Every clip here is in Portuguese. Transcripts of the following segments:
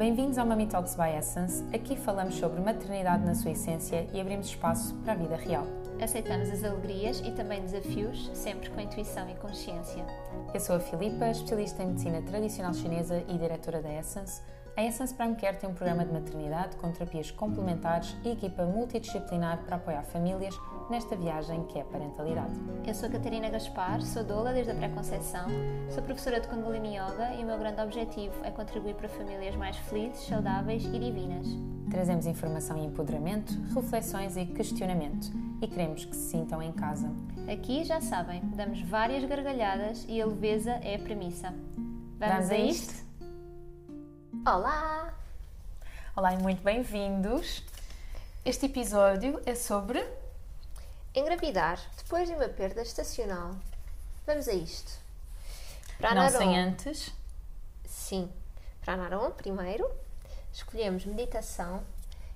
Bem-vindos ao Mami Talks by Essence. Aqui falamos sobre maternidade na sua essência e abrimos espaço para a vida real. Aceitamos as alegrias e também desafios, sempre com intuição e consciência. Eu sou a Filipa, especialista em medicina tradicional chinesa e diretora da Essence. A Essence Prime Care tem um programa de maternidade com terapias complementares e equipa multidisciplinar para apoiar famílias nesta viagem que é parentalidade. Eu sou Catarina Gaspar, sou doula desde a pré-conceição, sou professora de Kundalini Yoga e o meu grande objetivo é contribuir para famílias mais felizes, saudáveis e divinas. Trazemos informação e empoderamento, reflexões e questionamento e queremos que se sintam em casa. Aqui, já sabem, damos várias gargalhadas e a leveza é a premissa. Vamos, Vamos a isto? Olá! Olá e muito bem-vindos! Este episódio é sobre Engravidar depois de uma perda estacional. Vamos a isto. Para Não sem antes. Sim. Para a Naron, primeiro, escolhemos meditação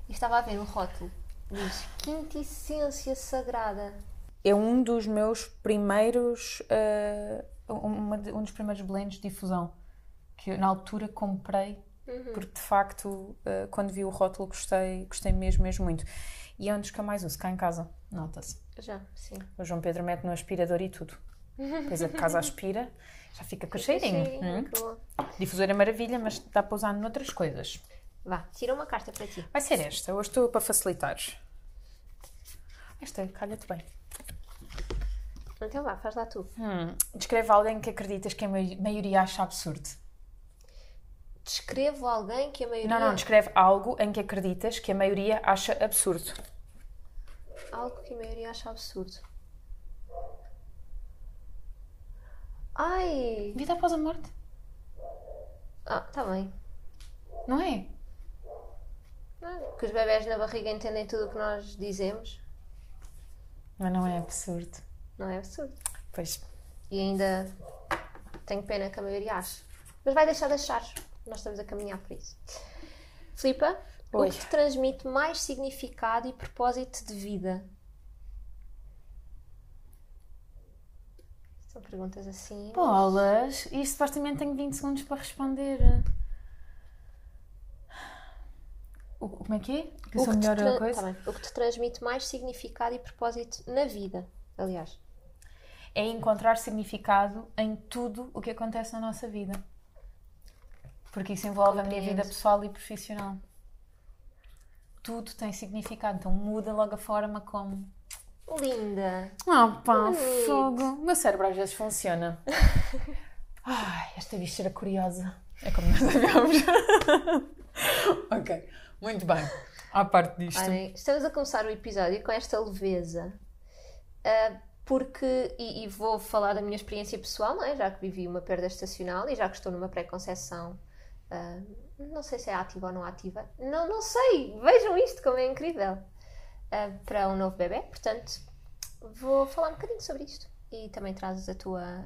e estava a ver um rótulo. Diz quintessência sagrada. É um dos meus primeiros. Uh, uma, um dos primeiros blends de difusão que eu, na altura comprei Uhum. Porque de facto, uh, quando vi o rótulo, gostei, gostei mesmo, mesmo muito. E é um dos que eu mais uso cá em casa, nota-se. Já, sim. O João Pedro mete no aspirador e tudo. Depois a casa aspira, já fica com cheirinho. cheirinho hum? Difusor é maravilha, mas dá para usar noutras coisas. Vá, tira uma carta para ti. Vai ser esta, hoje estou para facilitar. Esta, calha-te bem. Então vá, faz lá tu. Hum, descreve alguém que acreditas que a maioria acha absurdo descrevo alguém que a maioria. Não, não, descreve algo em que acreditas que a maioria acha absurdo. Algo que a maioria acha absurdo. Ai! Vida após a morte. Ah, tá bem. Não é? Não, que os bebés na barriga entendem tudo o que nós dizemos. Mas não é absurdo. Não é absurdo. Pois. E ainda tenho pena que a maioria ache. Mas vai deixar de achar nós estamos a caminhar por isso. Filipa, o que te transmite mais significado e propósito de vida? São perguntas assim. Bolas, e supostamente tenho 20 segundos para responder. O, como é que é? Que o, que melhor coisa? Tá o que te transmite mais significado e propósito na vida, aliás. É encontrar significado em tudo o que acontece na nossa vida. Porque isso envolve Compreendo. a minha vida pessoal e profissional. Tudo tem significado, então muda logo a forma como. Linda! Oh pá, fogo! O meu cérebro às vezes funciona. Ai, esta bicha era curiosa. É como nós sabemos. ok, muito bem. À parte disto. Estamos a começar o episódio com esta leveza. Uh, porque, e, e, vou falar da minha experiência pessoal, não é? já que vivi uma perda estacional e já que estou numa pré-conceição Uh, não sei se é ativa ou não ativa. Não, não sei. Vejam isto como é incrível. Uh, para um novo bebê. Portanto, vou falar um bocadinho sobre isto. E também trazes a tua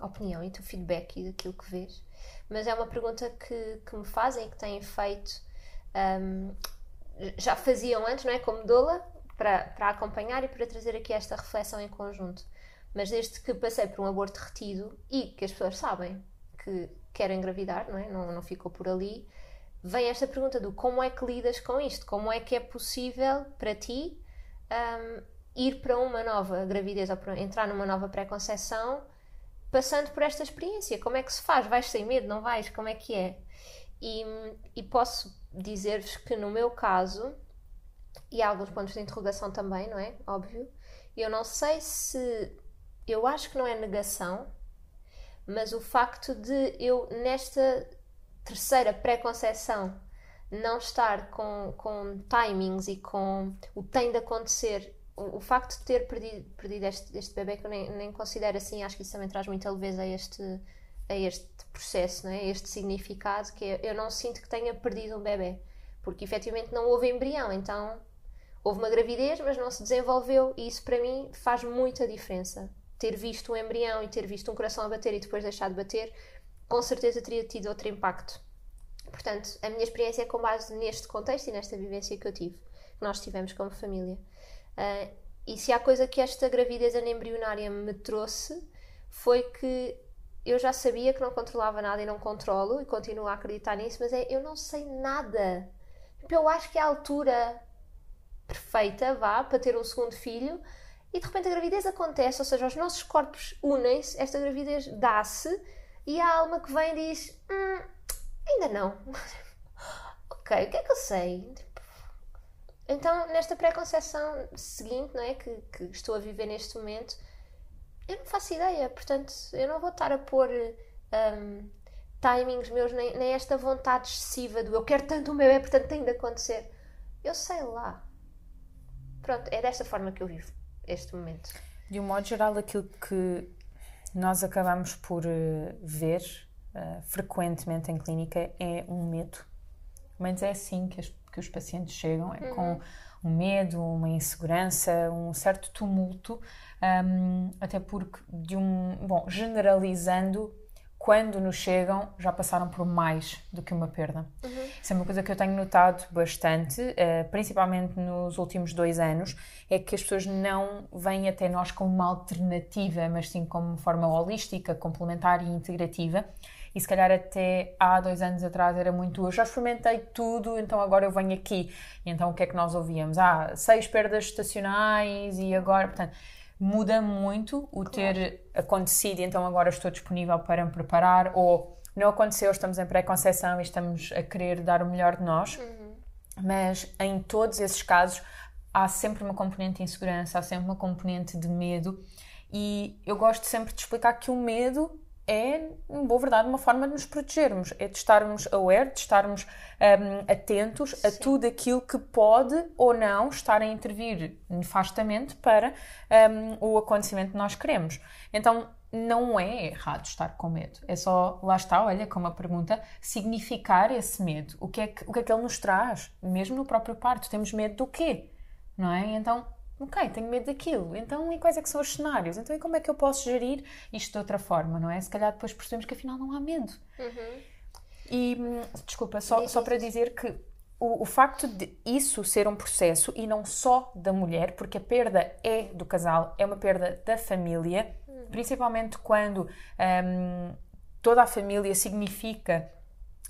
opinião e o teu feedback e daquilo que vês. Mas é uma pergunta que, que me fazem e que têm feito. Um, já faziam antes, não é? Como doula, para, para acompanhar e para trazer aqui esta reflexão em conjunto. Mas desde que passei por um aborto retido e que as pessoas sabem que quer engravidar, não é? Não, não ficou por ali. Vem esta pergunta do como é que lidas com isto? Como é que é possível para ti um, ir para uma nova gravidez ou entrar numa nova pré-conceição passando por esta experiência? Como é que se faz? Vais sem medo? Não vais? Como é que é? E, e posso dizer-vos que no meu caso, e há alguns pontos de interrogação também, não é? Óbvio. Eu não sei se. Eu acho que não é negação, mas o facto de eu, nesta terceira pré-conceição, não estar com, com timings e com o tem de acontecer, o, o facto de ter perdido, perdido este, este bebê, que eu nem, nem considero assim, acho que isso também traz muita leveza a este, a este processo, não é? a este significado, que é, eu não sinto que tenha perdido um bebê, porque efetivamente não houve embrião, então houve uma gravidez, mas não se desenvolveu, e isso para mim faz muita diferença ter visto um embrião e ter visto um coração a bater e depois deixar de bater, com certeza teria tido outro impacto. Portanto, a minha experiência é com base neste contexto e nesta vivência que eu tive, que nós tivemos como família. Uh, e se há coisa que esta gravidez anembrionária me trouxe, foi que eu já sabia que não controlava nada e não controlo e continuo a acreditar nisso, mas é, eu não sei nada. Tipo, eu acho que é a altura perfeita, vá, para ter um segundo filho e de repente a gravidez acontece, ou seja, os nossos corpos unem-se, esta gravidez dá-se e a alma que vem diz: hum, ainda não. ok, o que é que eu sei? Então, nesta pré-conceição seguinte, não é, que, que estou a viver neste momento, eu não faço ideia, portanto, eu não vou estar a pôr um, timings meus, nem, nem, esta vontade excessiva do eu quero tanto um bebê, portanto tem de acontecer. Eu sei lá. Pronto, é desta forma que eu vivo este momento. De um modo geral, aquilo que nós acabamos por uh, ver uh, frequentemente em clínica é um medo. Mas é assim que, as, que os pacientes chegam, é uhum. com um medo, uma insegurança, um certo tumulto, um, até porque de um, bom, generalizando, quando nos chegam já passaram por mais do que uma perda. Uhum. Isso é uma coisa que eu tenho notado bastante, uh, principalmente nos últimos dois anos, é que as pessoas não vêm até nós como uma alternativa, mas sim como forma holística, complementar e integrativa e se calhar até há dois anos atrás era muito eu já experimentei tudo, então agora eu venho aqui. E então o que é que nós ouvíamos? Ah, seis perdas estacionais e agora, portanto, muda muito o claro. ter acontecido então agora estou disponível para me preparar ou não aconteceu, estamos em pré-conceição e estamos a querer dar o melhor de nós. Uhum. Mas em todos esses casos há sempre uma componente de insegurança, há sempre uma componente de medo e eu gosto sempre de explicar que o medo é, em boa verdade, uma forma de nos protegermos, é de estarmos aware, de estarmos um, atentos Sim. a tudo aquilo que pode ou não estar a intervir nefastamente para um, o acontecimento que nós queremos. Então, não é errado estar com medo, é só, lá está, olha, como a pergunta, significar esse medo. O que é que, o que, é que ele nos traz? Mesmo no próprio parto, temos medo do quê? Não é? Então, ok, tenho medo daquilo, então e quais é que são os cenários? Então e como é que eu posso gerir isto de outra forma, não é? Se calhar depois percebemos que afinal não há medo. Uhum. E, hum, desculpa, só, só para dizer que o, o, facto de isso ser um processo e não só da mulher, porque a perda é do casal, é uma perda da família, uhum. principalmente quando um, toda a família significa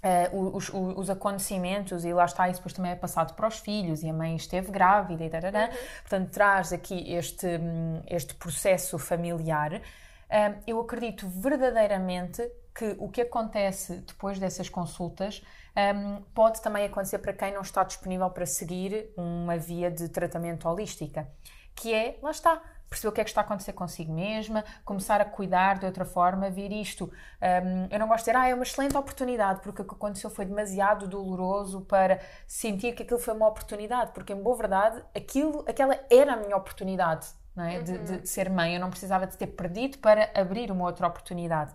Uh, os, os, os, acontecimentos, e lá está, isso depois também é passado para os filhos, e a mãe esteve grávida, e tarará. Uhum. portanto, traz aqui este, este processo familiar. Uh, eu acredito verdadeiramente que o que acontece depois dessas consultas um, pode também acontecer para quem não está disponível para seguir uma via de tratamento holística, que é, lá está, perceber o que é que está a acontecer consigo mesma, começar a cuidar de outra forma, ver isto. Um, eu não gosto de dizer, ah, é uma excelente oportunidade, porque o que aconteceu foi demasiado doloroso para sentir que aquilo foi uma oportunidade, porque em boa verdade, aquilo, aquela era a minha oportunidade. Não é? Uhum. de, de, ser mãe, eu não precisava de ter perdido para abrir uma outra oportunidade.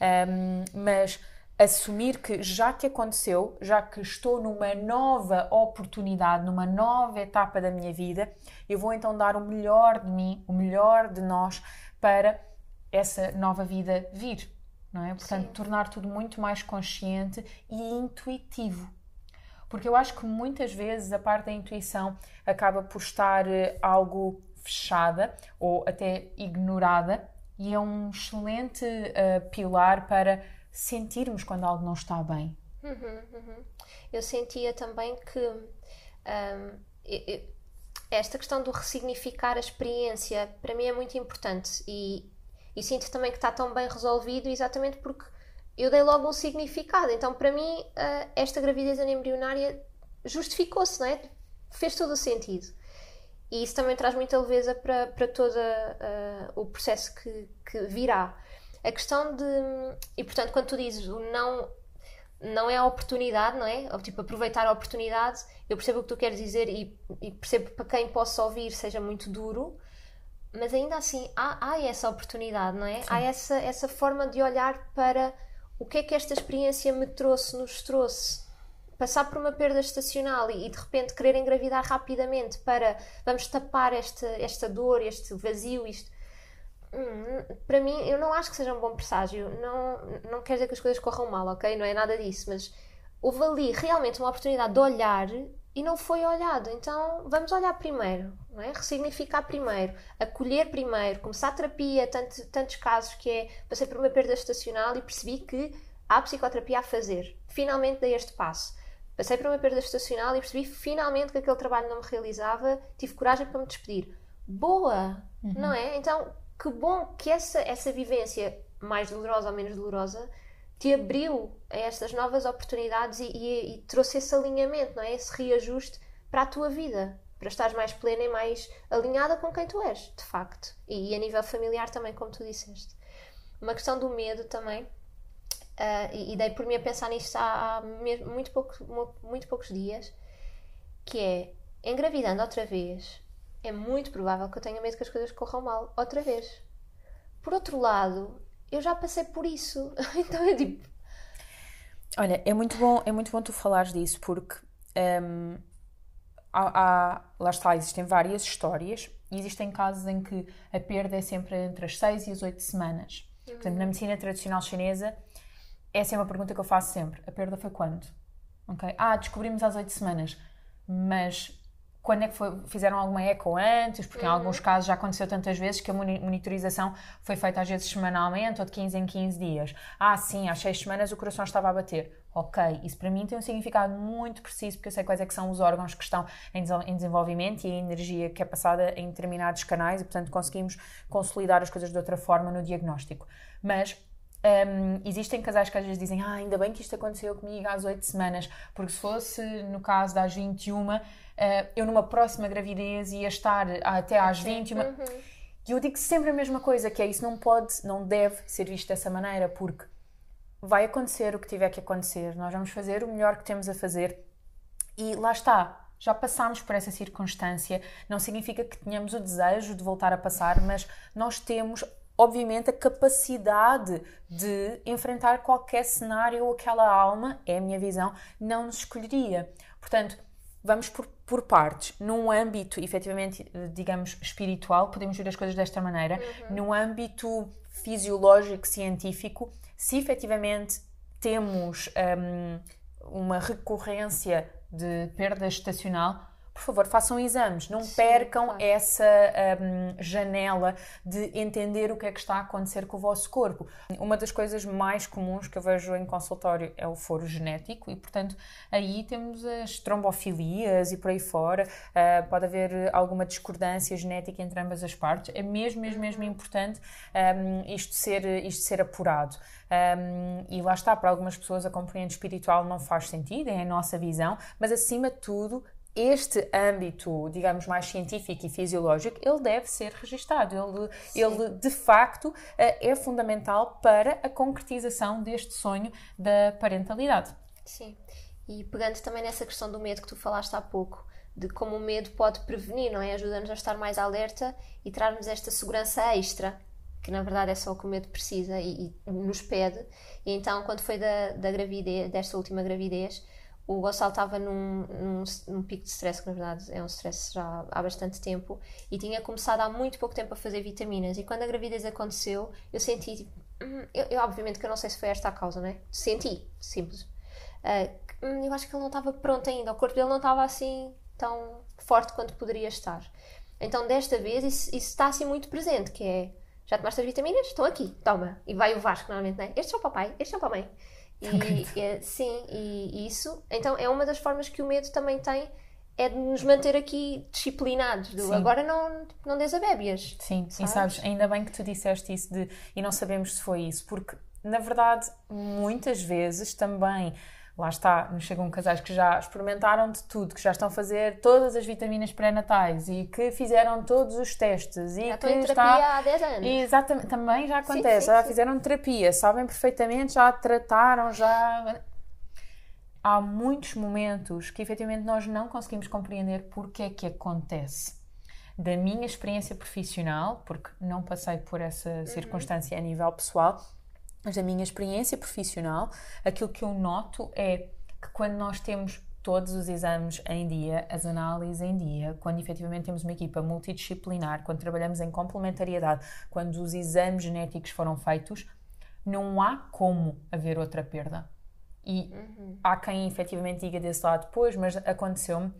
Um, mas assumir que já que aconteceu, já que estou numa nova oportunidade, numa nova etapa da minha vida, eu vou então dar o melhor de mim, o melhor de nós para essa nova vida vir, não é? Portanto, Sim. tornar tudo muito mais consciente e intuitivo. Porque eu acho que muitas vezes a parte da intuição acaba por estar eh, algo fechada ou até ignorada e é um excelente uh, pilar para sentirmos quando algo não está bem. Uhum, uhum. Eu sentia também que um, esta questão do ressignificar a experiência para mim é muito importante e, e sinto também que está tão bem resolvido exatamente porque eu dei logo um significado. Então, para mim, uh, esta gravidez embrionária justificou-se, não é? Fez todo o sentido. E isso também traz muita leveza para, para todo uh, o processo que, que virá. A questão de. E portanto, quando tu dizes o não. Não é a oportunidade, não é? Ou, tipo, aproveitar a oportunidade, eu percebo o que tu queres dizer e, e percebo para quem possa ouvir seja muito duro, mas ainda assim há, há essa oportunidade, não é? Sim. Há essa, essa forma de olhar para o que é que esta experiência me trouxe, nos trouxe. Passar por uma perda estacional e, e de repente querer engravidar rapidamente para vamos tapar esta, esta dor, este vazio, isto Hum, para mim, eu não acho que seja um bom presságio. Não, não quer dizer que as coisas corram mal, ok? Não é nada disso, mas houve ali realmente uma oportunidade de olhar e não foi olhado. Então vamos olhar primeiro, não é? ressignificar primeiro, acolher primeiro, começar a terapia, tanto, tantos casos que é passei por uma perda estacional e percebi que há psicoterapia a fazer. Finalmente dei este passo. Passei por uma perda estacional e percebi finalmente que aquele trabalho não me realizava, tive coragem para me despedir. Boa, uhum. não é? Então, que bom que essa, essa vivência, mais dolorosa ou menos dolorosa, te abriu a estas novas oportunidades e, e, e, trouxe esse alinhamento, não é? Esse reajuste para a tua vida, para estares mais plena e mais alinhada com quem tu és, de facto. E, e a nível familiar também, como tu disseste. Uma questão do medo também, uh, e, dei por mim a pensar nisto há, há muito, pouco, muito poucos dias, que é, engravidando outra vez, é muito provável que eu tenha medo que as coisas corram mal outra vez. Por outro lado, eu já passei por isso. então é tipo. Olha, é muito bom, é muito bom tu falares disso porque um, há, há, lá está, existem várias histórias e existem casos em que a perda é sempre entre as 6 e as 8 semanas. Uhum. Portanto, na medicina tradicional chinesa, essa é uma pergunta que eu faço sempre. A perda foi quando? Okay? Ah, descobrimos às 8 semanas. Mas quando é que foi, fizeram alguma eco antes, porque uhum. em alguns casos já aconteceu tantas vezes que a monitorização foi feita às vezes semanalmente ou de 15 em 15 dias. Ah, sim, às 6 semanas o coração estava a bater. Ok, isso para mim tem um significado muito preciso, porque eu sei quais é que são os órgãos que estão em desenvolvimento e a energia que é passada em determinados canais e, portanto, conseguimos consolidar as coisas de outra forma no diagnóstico. Mas um, existem casais que às vezes dizem ah, ainda bem que isto aconteceu comigo às 8 semanas, porque se fosse no caso das 21, uh, eu numa próxima gravidez ia estar até às 21. Uhum. E eu digo sempre a mesma coisa, que é isso não pode, não deve ser visto dessa maneira, porque vai acontecer o que tiver que acontecer, nós vamos fazer o melhor que temos a fazer e lá está, já passámos por essa circunstância, não significa que tenhamos o desejo de voltar a passar, mas nós temos obviamente, a capacidade de enfrentar qualquer cenário ou aquela alma, é a minha visão, não nos escolheria. Portanto, vamos por, por partes. Num âmbito, efetivamente, digamos, espiritual, podemos ver as coisas desta maneira. Uhum. Num âmbito fisiológico, científico, se efetivamente temos um, uma recorrência de perda estacional, por favor, façam exames, não Sim, percam claro. essa um, janela de entender o que é que está a acontecer com o vosso corpo. Uma das coisas mais comuns que eu vejo em consultório é o foro genético e, portanto, aí temos as trombofilias e por aí fora. Uh, pode haver alguma discordância genética entre ambas as partes. É mesmo, mesmo, mesmo uhum. importante um, isto, ser, isto ser apurado. Um, e lá está, para algumas pessoas a componente espiritual não faz sentido, é a nossa visão, mas acima de tudo este âmbito, digamos, mais científico e fisiológico, ele deve ser registado. Ele, ele, de facto, eh, é fundamental para a concretização deste sonho da parentalidade. Sim. E pegando também nessa questão do medo que tu falaste há pouco, de como o medo pode prevenir, não é? Ajuda-nos a estar mais alerta e traz-nos esta segurança extra, que na verdade é só o que o medo precisa e, e nos pede. E então, quando foi da, da gravidez, desta última gravidez, o Gonçalo estava num, num, num, pico de stress, que na verdade é um stress já há bastante tempo, e tinha começado há muito pouco tempo a fazer vitaminas. E quando a gravidez aconteceu, eu senti, tipo, eu, eu, obviamente que eu não sei se foi esta a causa, né? Senti, simples. Uh, eu acho que ele não estava pronto ainda, o corpo dele não estava assim tão forte quanto poderia estar. Então, desta vez, isso, isso está assim muito presente, que é, já tomaste as vitaminas? Estão aqui, toma. E vai o Vasco, normalmente, né? Este é o papai, este é o papai. E, é, sim, e isso, então é uma das formas que o medo também tem é de nos manter aqui disciplinados. Do, agora não, não desabébias. Sim, sabes? e sabes, ainda bem que tu disseste isso de, e não sabemos se foi isso, porque na verdade muitas vezes também lá está, nos chegam casais que já experimentaram de tudo, que já estão a fazer todas as vitaminas pré-natais e que fizeram todos os testes e já que estão está... há 10 anos. Exatamente, também já acontece, sim, sim, já sim. fizeram terapia, sabem perfeitamente, já trataram, já há muitos momentos que efetivamente nós não conseguimos compreender porque é que acontece. Da minha experiência profissional, porque não passei por essa uhum. circunstância a nível pessoal, mas da minha experiência profissional, aquilo que eu noto é que quando nós temos todos os exames em dia, as análises em dia, quando efetivamente temos uma equipa multidisciplinar, quando trabalhamos em complementariedade, quando os exames genéticos foram feitos, não há como haver outra perda. E uhum. há quem efetivamente diga desse lado, depois, mas aconteceu-me.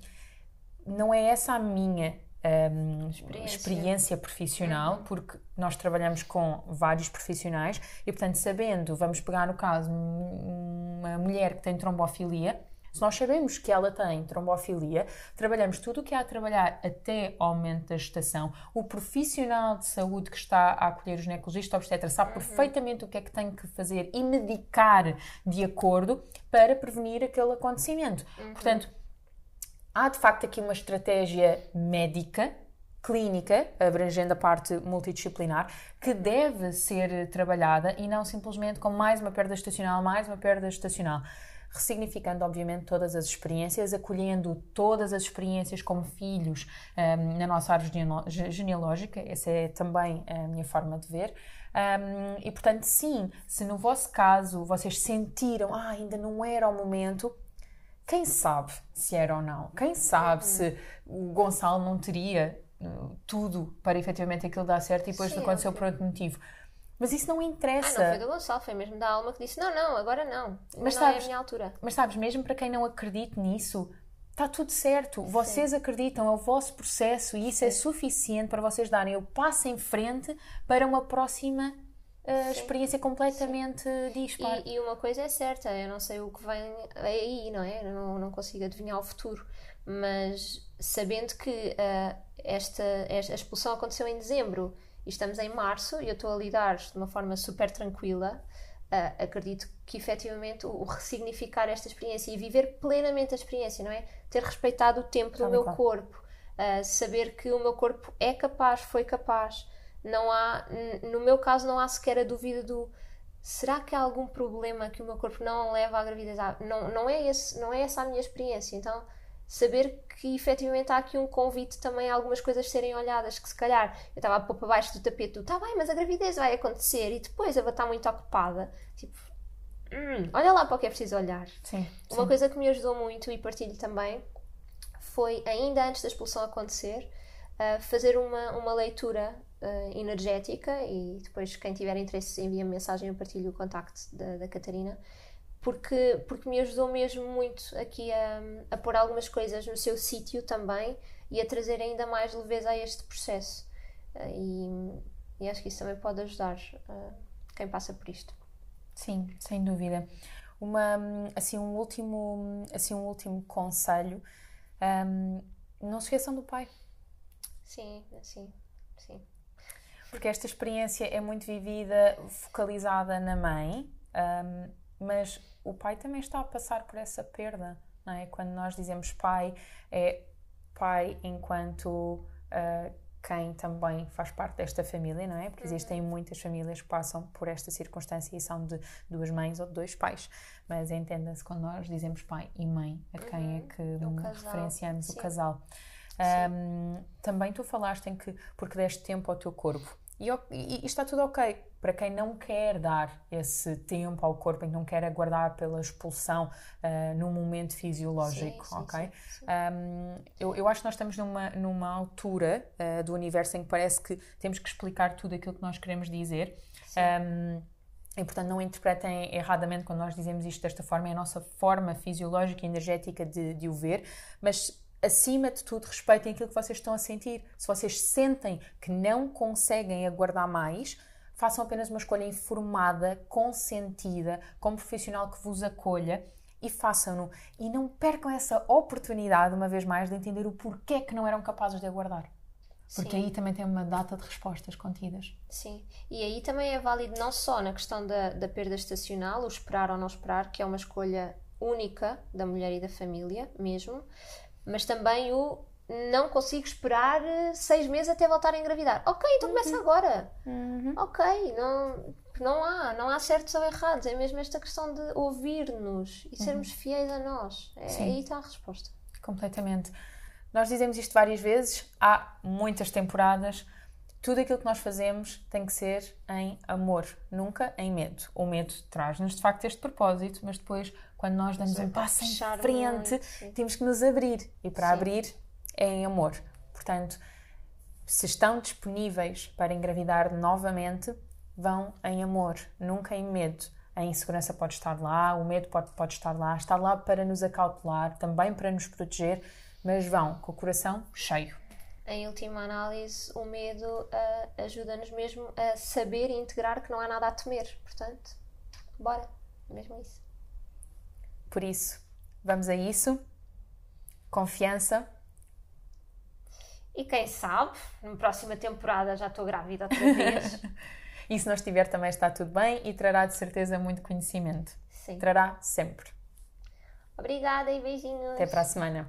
Não é essa a minha um, experiência. experiência. profissional, uhum. porque nós trabalhamos com vários profissionais e, portanto, sabendo, vamos pegar no caso uma mulher que tem trombofilia, se nós sabemos que ela tem trombofilia, trabalhamos tudo o que há a trabalhar até ao aumento da gestação. O profissional de saúde que está a acolher o ginecologista obstetra sabe uhum. perfeitamente o que é que tem que fazer e medicar de acordo para prevenir aquele acontecimento. Uhum. Portanto, há de facto aqui uma estratégia médica clínica, abrangendo a parte multidisciplinar, que deve ser trabalhada e não simplesmente com mais uma perda estacional, mais uma perda estacional. Ressignificando, obviamente, todas as experiências, acolhendo todas as experiências como filhos um, na nossa árvore genealógica, essa é também a minha forma de ver. Um, e portanto, sim, se no vosso caso vocês sentiram, ah, ainda não era o momento, quem sabe se era ou não? Quem sabe uhum. se o Gonçalo não teria uh, tudo para efetivamente aquilo dar certo e depois Sim, aconteceu por outro motivo? Mas isso não interessa. Ah, não foi do Gonçalo, foi mesmo da alma que disse: não, não, agora não. Mas não sabes, é a minha altura. Mas sabes, mesmo para quem não acredite nisso, está tudo certo. Sim. Vocês acreditam, é o vosso processo e isso é Sim. é suficiente para vocês darem o passo em frente para uma próxima uh, experiência completamente dispar. E, e, uma coisa é certa, eu não sei o que vem aí, não é? Eu não, não consigo adivinhar o futuro, mas sabendo que uh, esta, esta a expulsão aconteceu em dezembro e estamos em março e eu estou a lidar de uma forma super tranquila, uh, acredito que efetivamente o, o, ressignificar esta experiência e viver plenamente a experiência, não é? Ter respeitado o tempo do meu corpo, saber que o meu corpo é capaz, foi capaz não há, no meu caso, não há sequer a dúvida do será que há algum problema que o meu corpo não leva à gravidez? Não, não, é esse, não é essa a minha experiência. Então, saber que efetivamente há aqui um convite também a algumas coisas serem olhadas, que se calhar eu estava a pôr para baixo do tapete, está bem, mas a gravidez vai acontecer e depois eu vou estar muito ocupada. Tipo, hum, olha lá para o que é preciso olhar. Sim, Uma sim. coisa que me ajudou muito e partilho também foi, ainda antes da expulsão acontecer, uh, fazer uma, uma leitura uh, energética e depois quem tiver interesse envia -me mensagem eu partilho o contacto da, da Catarina porque, porque me ajudou mesmo muito aqui a, a pôr algumas coisas no seu sítio também e a trazer ainda mais leveza a este processo. Uh, e, e, acho que isso também pode ajudar uh, quem passa por isto. Sim sem dúvida. Uma assim um último assim um último conselho um, não se esqueçam do pai. Sim sim sim porque esta experiência é muito vivida, focalizada na mãe, um, mas o pai também está a passar por essa perda, não é? Quando nós dizemos pai, é pai enquanto uh, quem também faz parte desta família, não é? Porque existem uhum. muitas famílias que passam por esta circunstância e são de duas mães ou de dois pais. Mas entenda-se quando nós dizemos pai e mãe, a quem é uhum. que referenciamos Sim. o casal. Um, também tu falaste em que porque deste tempo ao teu corpo e, e, está tudo ok para quem não quer dar esse tempo ao corpo, e não quer aguardar pela expulsão uh, num momento fisiológico, sim, ok? Sim, sim, um, eu, eu, acho que nós estamos numa, numa altura uh, do universo em que parece que temos que explicar tudo aquilo que nós queremos dizer. Um, e, portanto, não interpretem erradamente quando nós dizemos isto desta forma, é a nossa forma fisiológica e energética de, de o ver, mas acima de tudo, respeitem aquilo que vocês estão a sentir. Se vocês sentem que não conseguem aguardar mais, façam apenas uma escolha informada, consentida, com um profissional que vos acolha e façam-no. E não percam essa oportunidade, uma vez mais, de entender o porquê que não eram capazes de aguardar. Porque Sim. aí também tem uma data de respostas contidas. Sim. E aí também é válido não só na questão da, da perda estacional, o esperar ou não esperar, que é uma escolha única da mulher e da família mesmo, mas também o não consigo esperar eh, seis meses até voltar a engravidar. Ok, então começa uhum. agora. Uhum. Ok, não, não há, não há certos ou errados. É mesmo esta questão de ouvir-nos e sermos uhum. fiéis a nós. É, aí está a resposta. Completamente. Nós dizemos isto várias vezes, há muitas temporadas. Tudo aquilo que nós fazemos tem que ser em amor, nunca em medo. O medo traz-nos de facto este propósito, mas depois quando nós damos um passo em frente, muito, temos que nos abrir. E para sim. abrir é em amor. Portanto, se estão disponíveis para engravidar novamente, vão em amor, nunca em medo. a insegurança pode estar lá, o medo pode, pode estar lá, está lá para nos acautelar, também para nos proteger, mas vão com o coração cheio. Em última análise, o medo uh, ajuda-nos mesmo a saber e integrar que não há nada a temer. Portanto, bora, mesmo isso. Por isso, vamos a isso. Confiança. E quem sabe, na próxima temporada já estou grávida outra vez. e se não estiver também está tudo bem e trará de certeza muito conhecimento. Sim. Trará sempre. Obrigada e beijinhos. Até para a semana.